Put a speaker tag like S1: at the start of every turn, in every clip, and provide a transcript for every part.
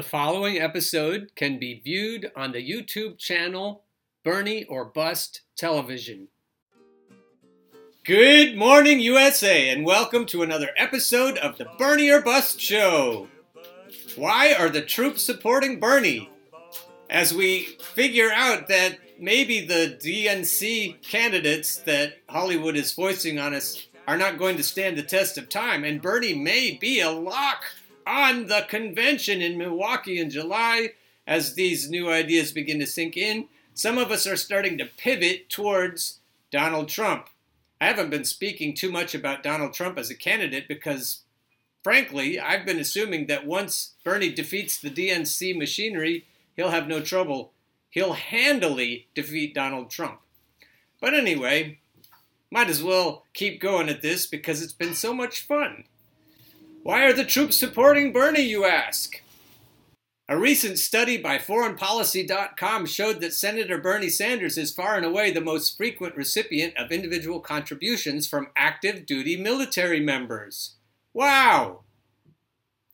S1: The following episode can be viewed on the YouTube channel Bernie or Bust Television. Good morning, USA, and welcome to another episode of the Bernie or Bust Show. Why are the troops supporting Bernie? As we figure out that maybe the DNC candidates that Hollywood is foisting on us are not going to stand the test of time, and Bernie may be a lock on the convention in Milwaukee in July as these new ideas begin to sink in. Some of us are starting to pivot towards Donald Trump. I haven't been speaking too much about Donald Trump as a candidate because, frankly, I've been assuming that once Bernie defeats the DNC machinery, he'll have no trouble. He'll handily defeat Donald Trump. But anyway, might as well keep going at this because it's been so much fun. Why are the troops supporting Bernie, you ask? A recent study by ForeignPolicy.com showed that Senator Bernie Sanders is far and away the most frequent recipient of individual contributions from active duty military members. Wow!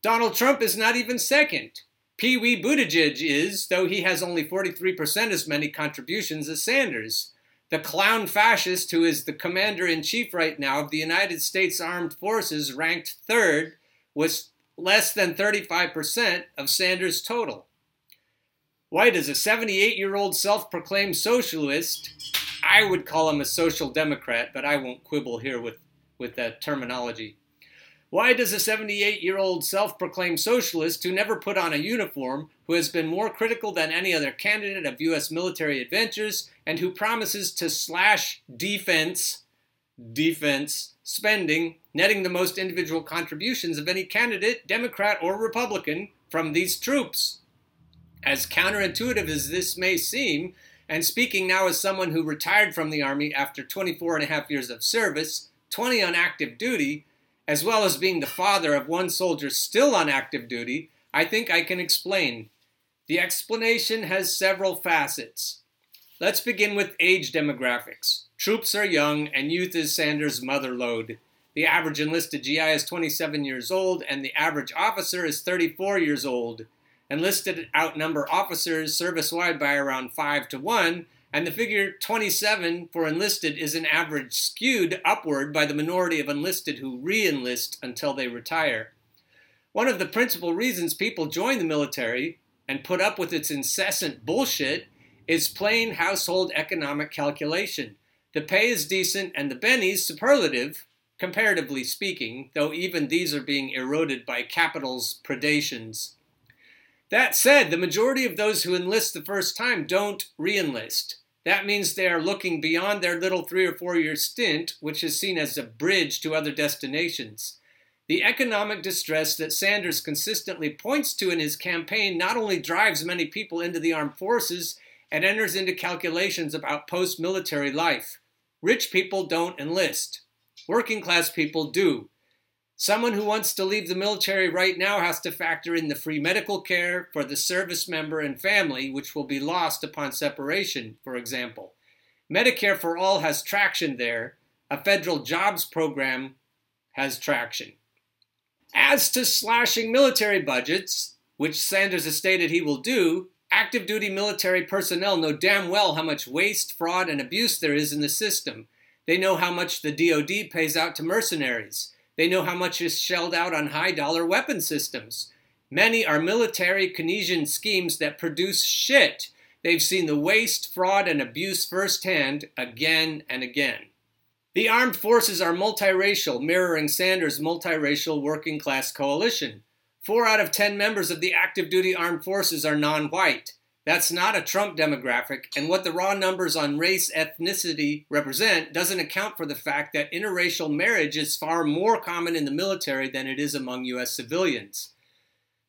S1: Donald Trump is not even second. Pee Wee Buttigieg is, though he has only 43% as many contributions as Sanders. The clown fascist, who is the commander in chief right now of the United States Armed Forces, ranked third, was less than 35% of Sanders' total. White is a 78 year old self proclaimed socialist. I would call him a social democrat, but I won't quibble here with, with that terminology. Why does a 78 year old self proclaimed socialist who never put on a uniform, who has been more critical than any other candidate of U.S. military adventures, and who promises to slash defense, defense spending, netting the most individual contributions of any candidate, Democrat or Republican, from these troops? As counterintuitive as this may seem, and speaking now as someone who retired from the Army after 24 and a half years of service, 20 on active duty, as well as being the father of one soldier still on active duty, I think I can explain. The explanation has several facets. Let's begin with age demographics. Troops are young, and youth is Sanders' mother lode. The average enlisted GI is 27 years old, and the average officer is 34 years old. Enlisted outnumber officers service wide by around 5 to 1, and the figure 27 for enlisted is an average skewed upward by the minority of enlisted who re enlist until they retire. One of the principal reasons people join the military and put up with its incessant bullshit is plain household economic calculation. The pay is decent and the bennies superlative, comparatively speaking, though even these are being eroded by capital's predations. That said, the majority of those who enlist the first time don't re enlist. That means they are looking beyond their little three or four year stint, which is seen as a bridge to other destinations. The economic distress that Sanders consistently points to in his campaign not only drives many people into the armed forces, it enters into calculations about post military life. Rich people don't enlist, working class people do. Someone who wants to leave the military right now has to factor in the free medical care for the service member and family, which will be lost upon separation, for example. Medicare for All has traction there. A federal jobs program has traction. As to slashing military budgets, which Sanders has stated he will do, active duty military personnel know damn well how much waste, fraud, and abuse there is in the system. They know how much the DoD pays out to mercenaries. They know how much is shelled out on high dollar weapon systems. Many are military Keynesian schemes that produce shit. They've seen the waste, fraud, and abuse firsthand again and again. The armed forces are multiracial, mirroring Sanders' multiracial working class coalition. Four out of ten members of the active duty armed forces are non white. That's not a Trump demographic, and what the raw numbers on race ethnicity represent doesn't account for the fact that interracial marriage is far more common in the military than it is among U.S. civilians.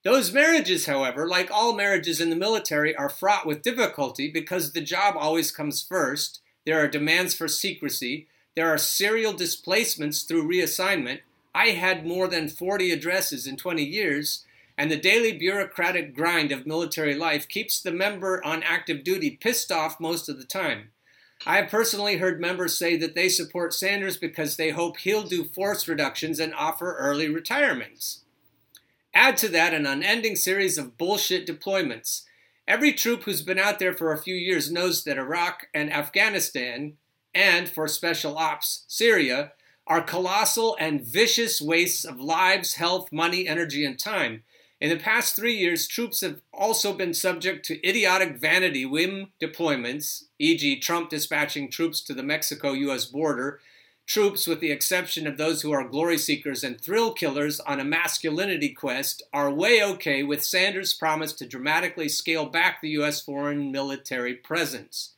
S1: Those marriages, however, like all marriages in the military, are fraught with difficulty because the job always comes first, there are demands for secrecy, there are serial displacements through reassignment. I had more than 40 addresses in 20 years and the daily bureaucratic grind of military life keeps the member on active duty pissed off most of the time. I have personally heard members say that they support Sanders because they hope he'll do force reductions and offer early retirements. Add to that an unending series of bullshit deployments. Every troop who's been out there for a few years knows that Iraq and Afghanistan, and for special ops, Syria, are colossal and vicious wastes of lives, health, money, energy, and time. In the past three years, troops have also been subject to idiotic vanity whim deployments, e.g., Trump dispatching troops to the Mexico US border, troops, with the exception of those who are glory seekers and thrill killers on a masculinity quest, are way okay with Sanders' promise to dramatically scale back the U.S. foreign military presence.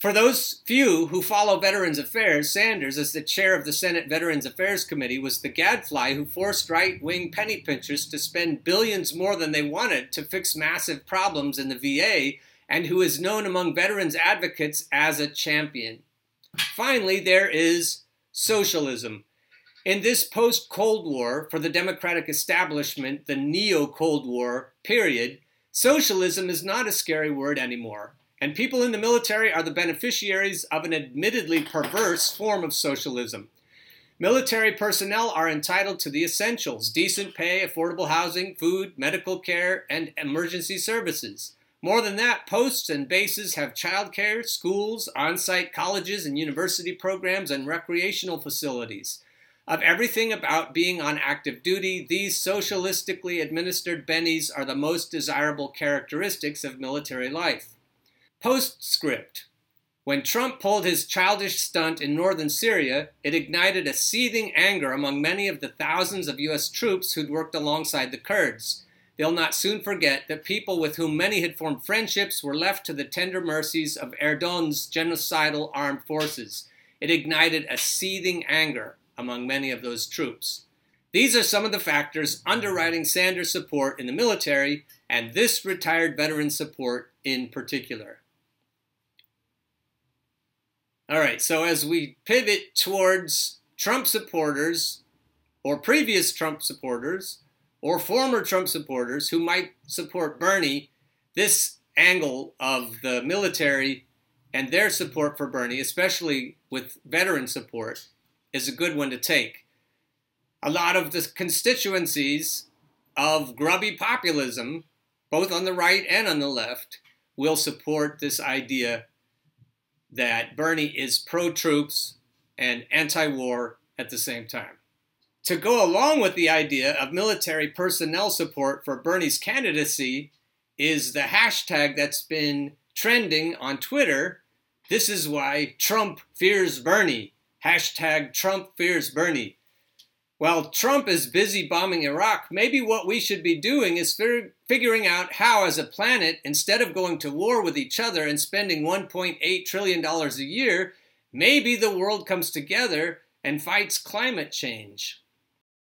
S1: For those few who follow Veterans Affairs, Sanders, as the chair of the Senate Veterans Affairs Committee, was the gadfly who forced right wing penny pinchers to spend billions more than they wanted to fix massive problems in the VA, and who is known among veterans advocates as a champion. Finally, there is socialism. In this post Cold War, for the Democratic establishment, the neo Cold War period, socialism is not a scary word anymore and people in the military are the beneficiaries of an admittedly perverse form of socialism. Military personnel are entitled to the essentials decent pay, affordable housing, food, medical care, and emergency services. More than that, posts and bases have childcare, schools, on site colleges and university programs, and recreational facilities. Of everything about being on active duty, these socialistically administered bennies are the most desirable characteristics of military life. Postscript When Trump pulled his childish stunt in northern Syria, it ignited a seething anger among many of the thousands of U.S. troops who'd worked alongside the Kurds. They'll not soon forget that people with whom many had formed friendships were left to the tender mercies of Erdogan's genocidal armed forces. It ignited a seething anger among many of those troops. These are some of the factors underwriting Sanders' support in the military and this retired veteran support in particular. All right, so as we pivot towards Trump supporters or previous Trump supporters or former Trump supporters who might support Bernie, this angle of the military and their support for Bernie, especially with veteran support, is a good one to take. A lot of the constituencies of grubby populism, both on the right and on the left, will support this idea that Bernie is pro troops and anti war at the same time. To go along with the idea of military personnel support for Bernie's candidacy is the hashtag that's been trending on Twitter. This is why Trump fears Bernie. Hashtag Trump fears Bernie. While Trump is busy bombing Iraq, maybe what we should be doing is figuring out how, as a planet, instead of going to war with each other and spending $1.8 trillion a year, maybe the world comes together and fights climate change.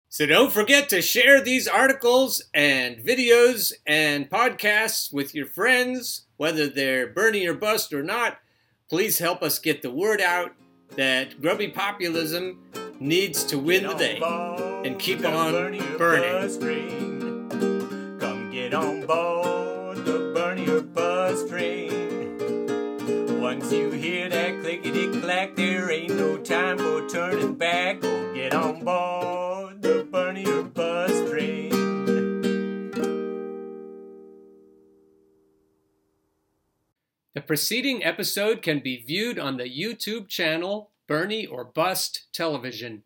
S1: So don't forget to share these articles and videos and podcasts with your friends, whether they're Bernie or bust or not. Please help us get the word out that grubby populism needs to win the day and keep on burning.
S2: Come get on board the Bernie bus train. Once you hear that clickety clack, there ain't no time for turning back. Go get on board the Bernie bus train.
S1: The preceding episode can be viewed on the YouTube channel Bernie or Bust Television.